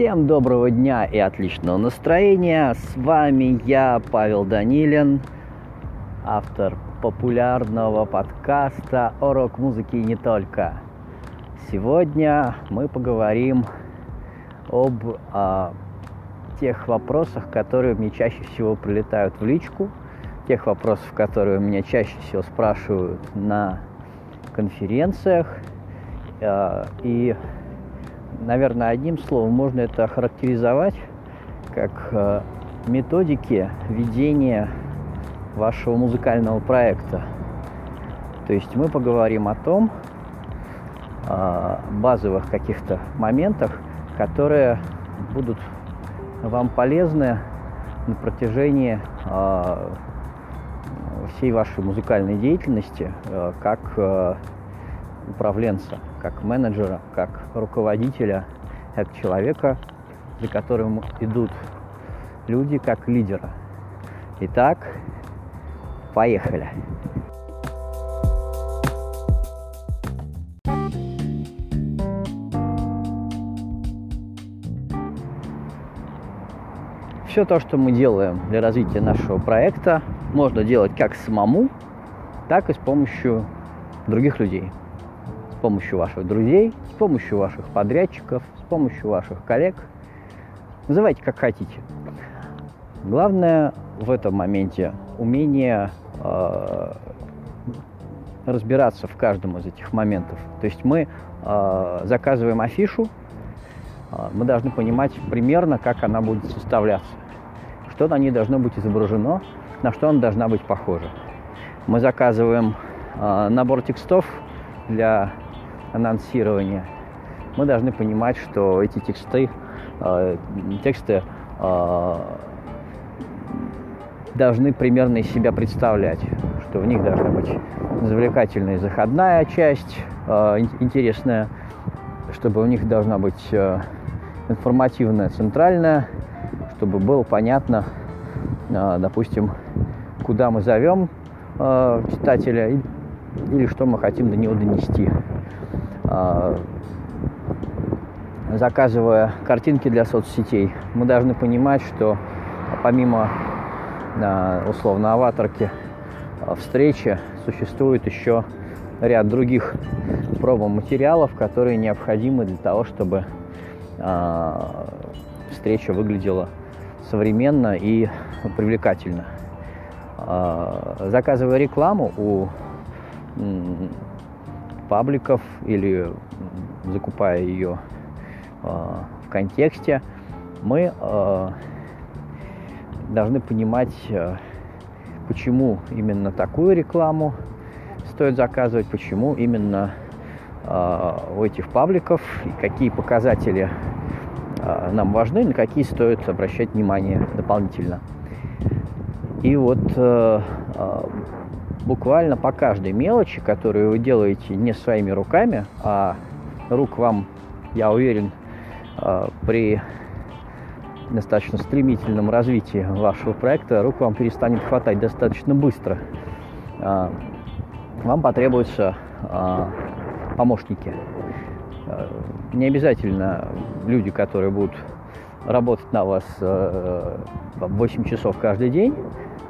Всем доброго дня и отличного настроения. С вами я, Павел Данилин, автор популярного подкаста о рок-музыке и не только. Сегодня мы поговорим об а, тех вопросах, которые мне чаще всего прилетают в личку, тех вопросов, которые меня чаще всего спрашивают на конференциях. А, и наверное, одним словом можно это охарактеризовать как э, методики ведения вашего музыкального проекта. То есть мы поговорим о том, э, базовых каких-то моментах, которые будут вам полезны на протяжении э, всей вашей музыкальной деятельности, как управленца, как менеджера, как руководителя, как человека, за которым идут люди, как лидера. Итак, поехали. Все то, что мы делаем для развития нашего проекта, можно делать как самому, так и с помощью других людей с помощью ваших друзей, с помощью ваших подрядчиков, с помощью ваших коллег. Называйте как хотите. Главное в этом моменте умение э, разбираться в каждом из этих моментов. То есть мы э, заказываем афишу, э, мы должны понимать примерно, как она будет составляться, что на ней должно быть изображено, на что она должна быть похожа. Мы заказываем э, набор текстов для анонсирования, мы должны понимать, что эти тексты, э, тексты э, должны примерно из себя представлять, что в них должна быть завлекательная заходная часть, э, интересная, чтобы у них должна быть э, информативная центральная, чтобы было понятно, э, допустим, куда мы зовем э, читателя или что мы хотим до него донести. А, заказывая картинки для соцсетей, мы должны понимать, что помимо а, условно аватарки а, встречи существует еще ряд других промо-материалов, которые необходимы для того, чтобы встреча выглядела современно и привлекательно. Заказывая рекламу у пабликов или закупая ее э, в контексте, мы э, должны понимать, э, почему именно такую рекламу стоит заказывать, почему именно э, у этих пабликов и какие показатели э, нам важны, на какие стоит обращать внимание дополнительно. И вот э, буквально по каждой мелочи, которую вы делаете не своими руками, а рук вам, я уверен, э, при достаточно стремительном развитии вашего проекта, рук вам перестанет хватать достаточно быстро. Э, вам потребуются э, помощники. Не обязательно люди, которые будут работать на вас 8 часов каждый день,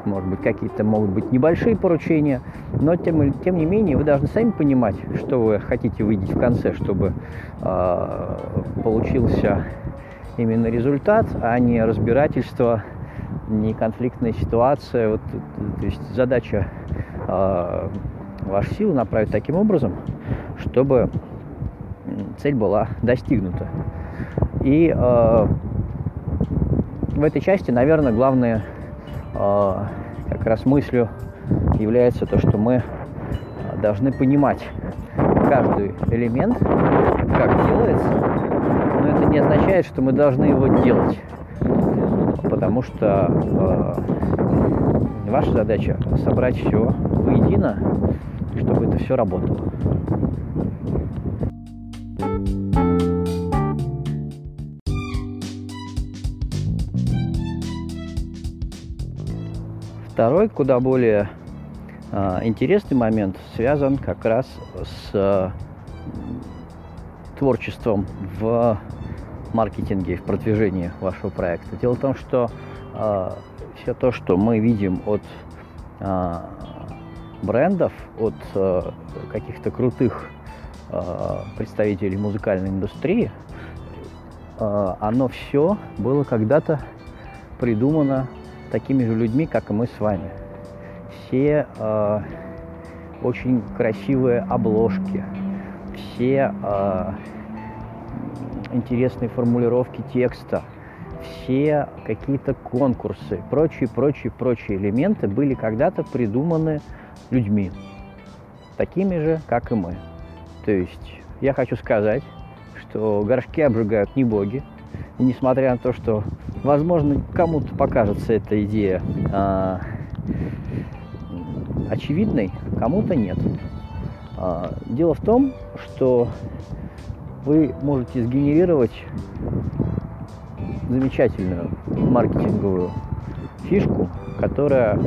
может быть, какие-то могут быть небольшие поручения, но тем, тем не менее вы должны сами понимать, что вы хотите увидеть в конце, чтобы э, получился именно результат, а не разбирательство, не конфликтная ситуация. Вот, то есть задача э, вашу силу направить таким образом, чтобы цель была достигнута. И э, в этой части, наверное, главное а, как раз мыслью является то, что мы должны понимать каждый элемент, как делается, но это не означает, что мы должны его делать, потому что э, ваша задача собрать все воедино, чтобы это все работало. Второй, куда более э, интересный момент, связан как раз с э, творчеством в маркетинге, в продвижении вашего проекта. Дело в том, что э, все то, что мы видим от брендов, от каких-то крутых представителей музыкальной индустрии, оно все было когда-то придумано такими же людьми, как и мы с вами. Все э, очень красивые обложки, все э, интересные формулировки текста, все какие-то конкурсы, прочие, прочие, прочие элементы были когда-то придуманы людьми, такими же, как и мы. То есть я хочу сказать, что горшки обжигают не боги, и несмотря на то, что, возможно, кому-то покажется эта идея а, очевидной, кому-то нет. А, дело в том, что вы можете сгенерировать замечательную маркетинговую фишку, которая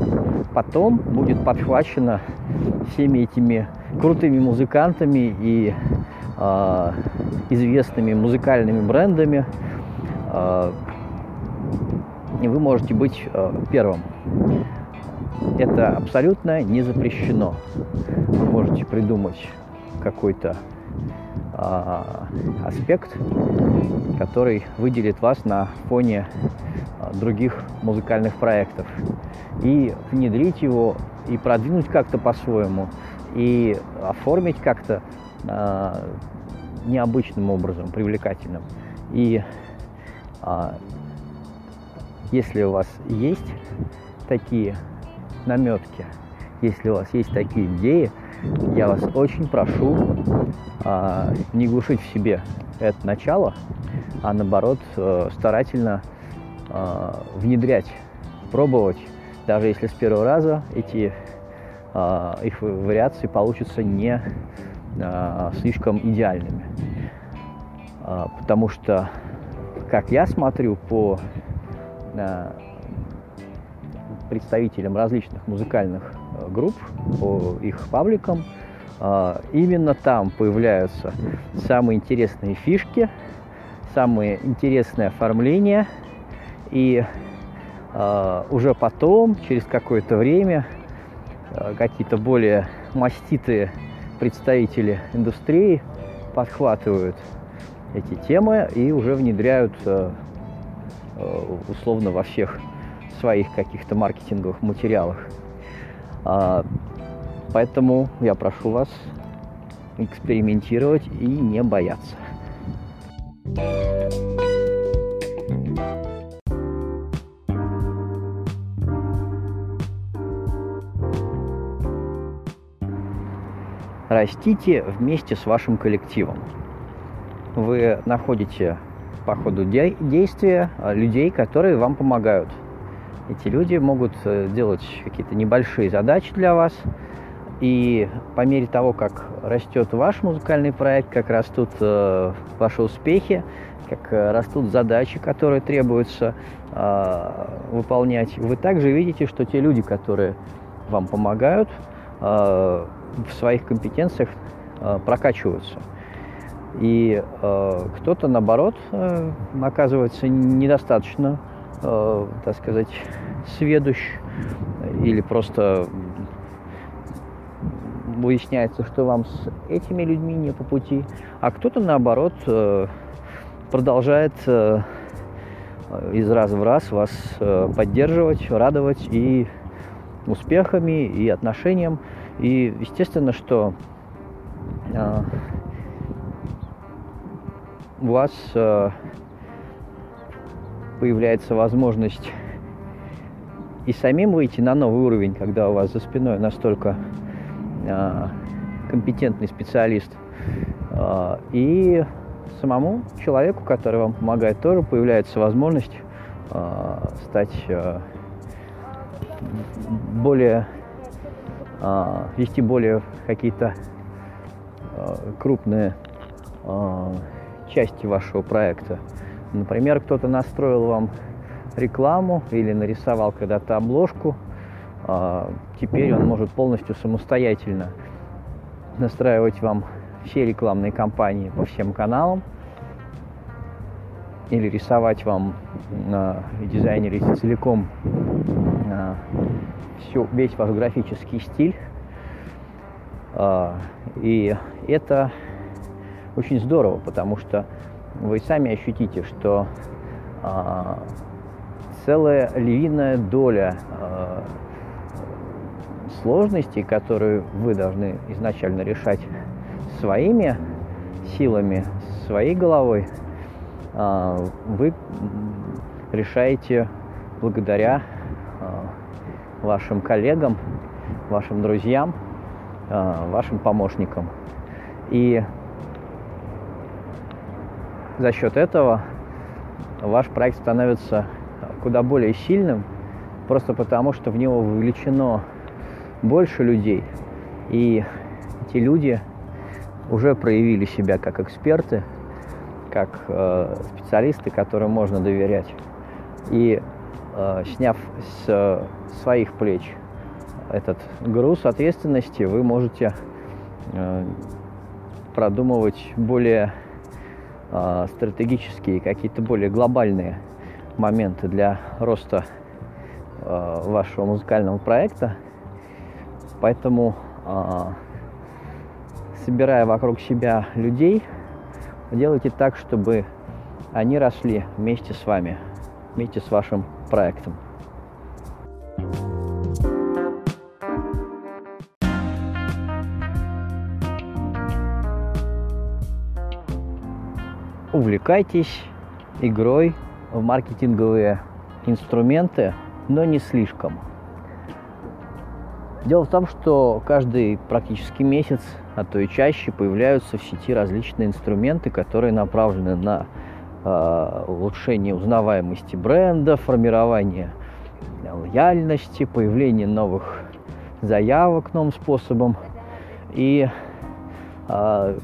потом будет подхвачена всеми этими крутыми музыкантами и э, известными музыкальными брендами. Э, и вы можете быть э, первым. Это абсолютно не запрещено. Вы можете придумать какой-то а, аспект, который выделит вас на фоне а, других музыкальных проектов. И внедрить его, и продвинуть как-то по-своему, и оформить как-то а, необычным образом, привлекательным. И а, если у вас есть такие наметки, если у вас есть такие идеи, я вас очень прошу а, не глушить в себе это начало, а наоборот а, старательно а, внедрять, пробовать, даже если с первого раза эти а, их вариации получатся не а, слишком идеальными. А, потому что, как я смотрю по представителям различных музыкальных э, групп, по их пабликам. А, именно там появляются самые интересные фишки, самые интересные оформления. И а, уже потом, через какое-то время, а, какие-то более маститые представители индустрии подхватывают эти темы и уже внедряют э, э, условно во всех своих каких-то маркетинговых материалах. А, поэтому я прошу вас экспериментировать и не бояться. Растите вместе с вашим коллективом. Вы находите по ходу действия людей, которые вам помогают – эти люди могут э, делать какие-то небольшие задачи для вас. И по мере того, как растет ваш музыкальный проект, как растут э, ваши успехи, как э, растут задачи, которые требуется э, выполнять, вы также видите, что те люди, которые вам помогают, э, в своих компетенциях э, прокачиваются. И э, кто-то, наоборот, э, оказывается недостаточно э, так сказать, сведущ или просто выясняется, что вам с этими людьми не по пути, а кто-то наоборот э, продолжает э, из раза в раз вас э, поддерживать, радовать и успехами, и отношением. И естественно, что у вас появляется возможность и самим выйти на новый уровень, когда у вас за спиной настолько э, компетентный специалист, э, и самому человеку, который вам помогает, тоже появляется возможность э, стать э, более э, вести более какие-то э, крупные э, части вашего проекта. Например, кто-то настроил вам рекламу или нарисовал когда-то обложку. А, теперь он может полностью самостоятельно настраивать вам все рекламные кампании по всем каналам. или рисовать вам э, дизайнерить целиком э, всю, весь ваш графический стиль. И это очень здорово, потому что вы сами ощутите, что э, целая львиная доля э, сложностей, которые вы должны изначально решать своими силами, своей головой, э, вы решаете благодаря э, вашим коллегам, вашим друзьям, э, вашим помощникам. И за счет этого ваш проект становится куда более сильным, просто потому что в него вовлечено больше людей. И эти люди уже проявили себя как эксперты, как э, специалисты, которым можно доверять. И э, сняв с э, своих плеч этот груз ответственности, вы можете э, продумывать более стратегические, какие-то более глобальные моменты для роста э, вашего музыкального проекта. Поэтому, э, собирая вокруг себя людей, делайте так, чтобы они росли вместе с вами, вместе с вашим проектом. Увлекайтесь игрой в маркетинговые инструменты, но не слишком. Дело в том, что каждый практически месяц, а то и чаще, появляются в сети различные инструменты, которые направлены на э, улучшение узнаваемости бренда, формирование лояльности, появление новых заявок новым способом. И э,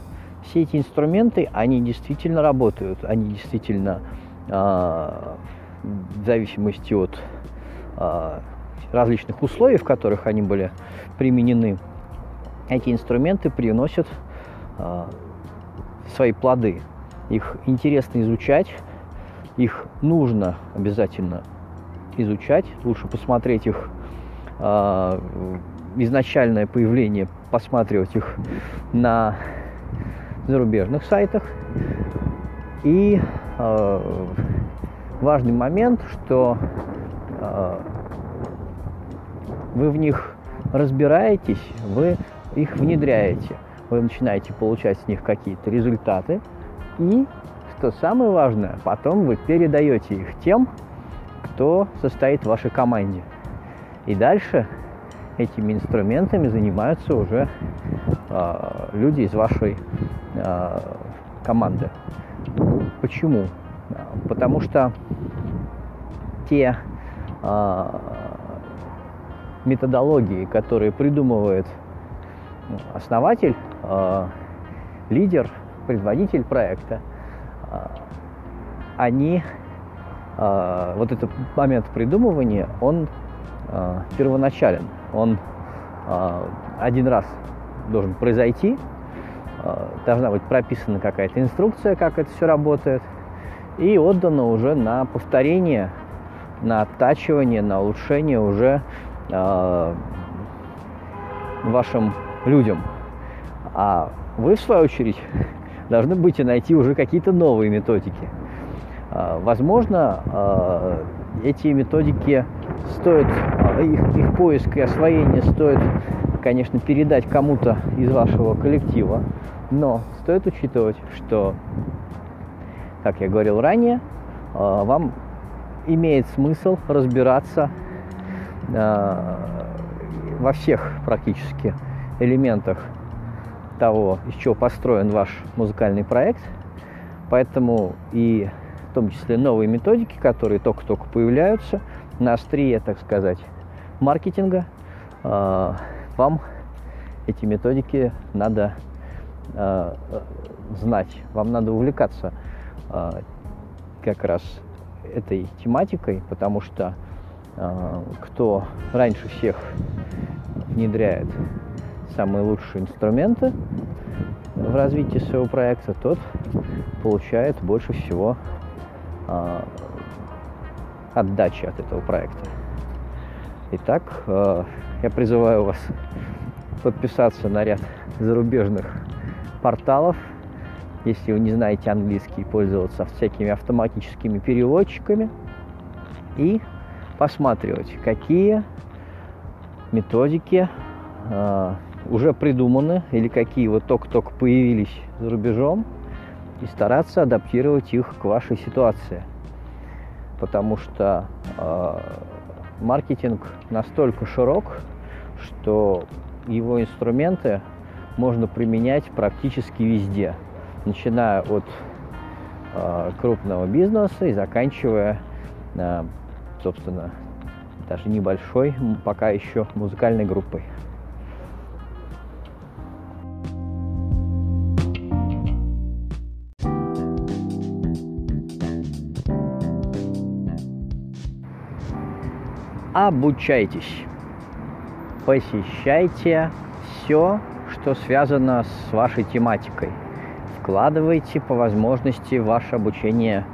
все эти инструменты, они действительно работают, они действительно а, в зависимости от а, различных условий, в которых они были применены, эти инструменты приносят а, свои плоды. Их интересно изучать, их нужно обязательно изучать, лучше посмотреть их изначальное появление, посматривать их на зарубежных сайтах. И Э, важный момент, что э, вы в них разбираетесь, вы их внедряете, вы начинаете получать с них какие-то результаты, и, что самое важное, потом вы передаете их тем, кто состоит в вашей команде. И дальше этими инструментами занимаются уже э, люди из вашей команды. Почему? Потому что те э, методологии, которые придумывает ну, основатель, э, лидер, предводитель проекта, э, они, э, вот этот момент придумывания, он э, первоначален, он э, один раз должен произойти, Э, должна быть прописана какая-то инструкция, как это все работает, и отдано уже на повторение, на оттачивание, на улучшение уже э, вашим людям. А вы, в свою очередь, должны будете найти уже какие-то новые методики. Э, возможно, э, эти методики стоит, э, их, их поиск и освоение стоит конечно, передать кому-то из вашего коллектива, но стоит учитывать, что, как я говорил ранее, э, вам имеет смысл разбираться э, во всех практически элементах того, из чего построен ваш музыкальный проект. Поэтому и в том числе новые методики, которые только-только появляются на острие, так сказать, маркетинга, э, вам эти методики надо э, знать, вам надо увлекаться э, как раз этой тематикой, потому что э, кто раньше всех внедряет самые лучшие инструменты в развитии своего проекта, тот получает больше всего э, отдачи от этого проекта. Итак, э, я призываю вас подписаться на ряд зарубежных порталов, если вы не знаете английский, пользоваться всякими автоматическими переводчиками и посматривать, какие методики э, уже придуманы или какие вот только-только появились за рубежом и стараться адаптировать их к вашей ситуации. Потому что э, маркетинг настолько широк, что его инструменты можно применять практически везде, начиная от э, крупного бизнеса и заканчивая, э, собственно, даже небольшой, пока еще музыкальной группой. Обучайтесь посещайте все, что связано с вашей тематикой. Вкладывайте по возможности в ваше обучение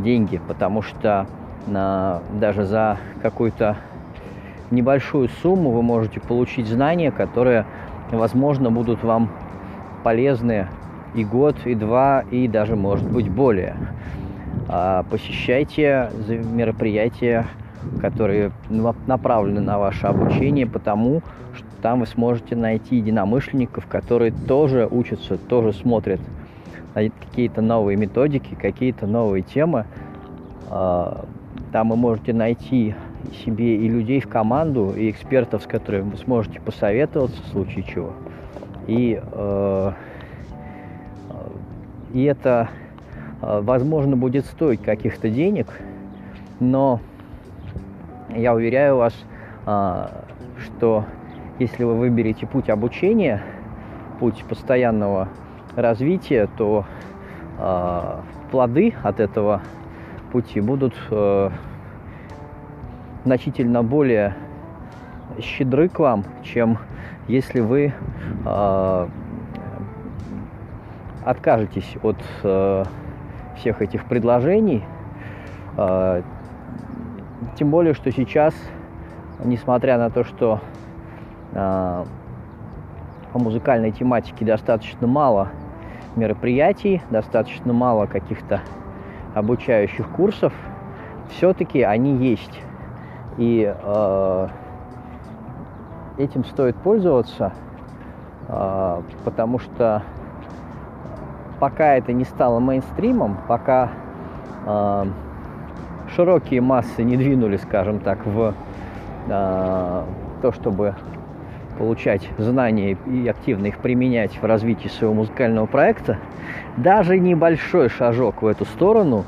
деньги, потому что на, даже за какую-то небольшую сумму вы можете получить знания, которые, возможно, будут вам полезны и год, и два, и даже, может быть, более. А, посещайте мероприятия которые направлены на ваше обучение, потому что там вы сможете найти единомышленников, которые тоже учатся, тоже смотрят какие-то новые методики, какие-то новые темы. А, там вы можете найти себе и людей в команду, и экспертов, с которыми вы сможете посоветоваться в случае чего. И, э, и это, э, возможно, будет стоить каких-то денег, но я уверяю вас, а, что если вы выберете путь обучения, путь постоянного развития, то а, плоды от этого пути будут э, значительно более щедры к вам, чем если вы откажетесь от всех этих предложений, тем более, что сейчас, несмотря на то, что э, по музыкальной тематике достаточно мало мероприятий, достаточно мало каких-то обучающих курсов, все-таки они есть. И э, этим стоит пользоваться, э, потому что пока это не стало мейнстримом, пока э, широкие массы не двинули, скажем так, в э, то, чтобы получать знания и активно их применять в развитии своего музыкального проекта, даже небольшой шажок в эту сторону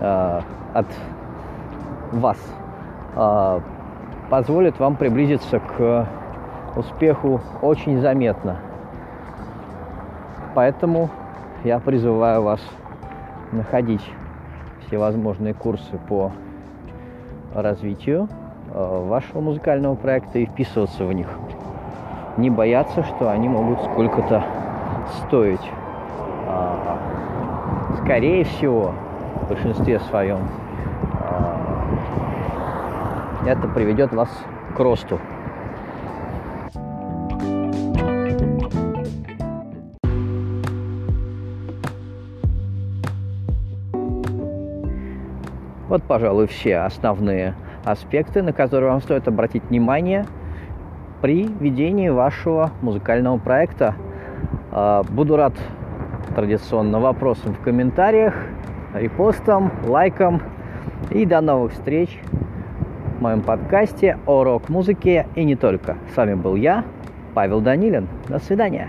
э, от вас э, позволит вам приблизиться к успеху очень заметно. Поэтому я призываю вас находить всевозможные курсы по развитию э, вашего музыкального проекта и вписываться в них. Не бояться, что они могут сколько-то стоить. А, скорее всего, в большинстве своем, а, это приведет вас к росту. Вот, пожалуй, все основные аспекты, на которые вам стоит обратить внимание при ведении вашего музыкального проекта. А, буду рад традиционно вопросам в комментариях, репостам, лайкам. И до новых встреч в моем подкасте о рок-музыке и не только. С вами был я, Павел Данилин. До свидания.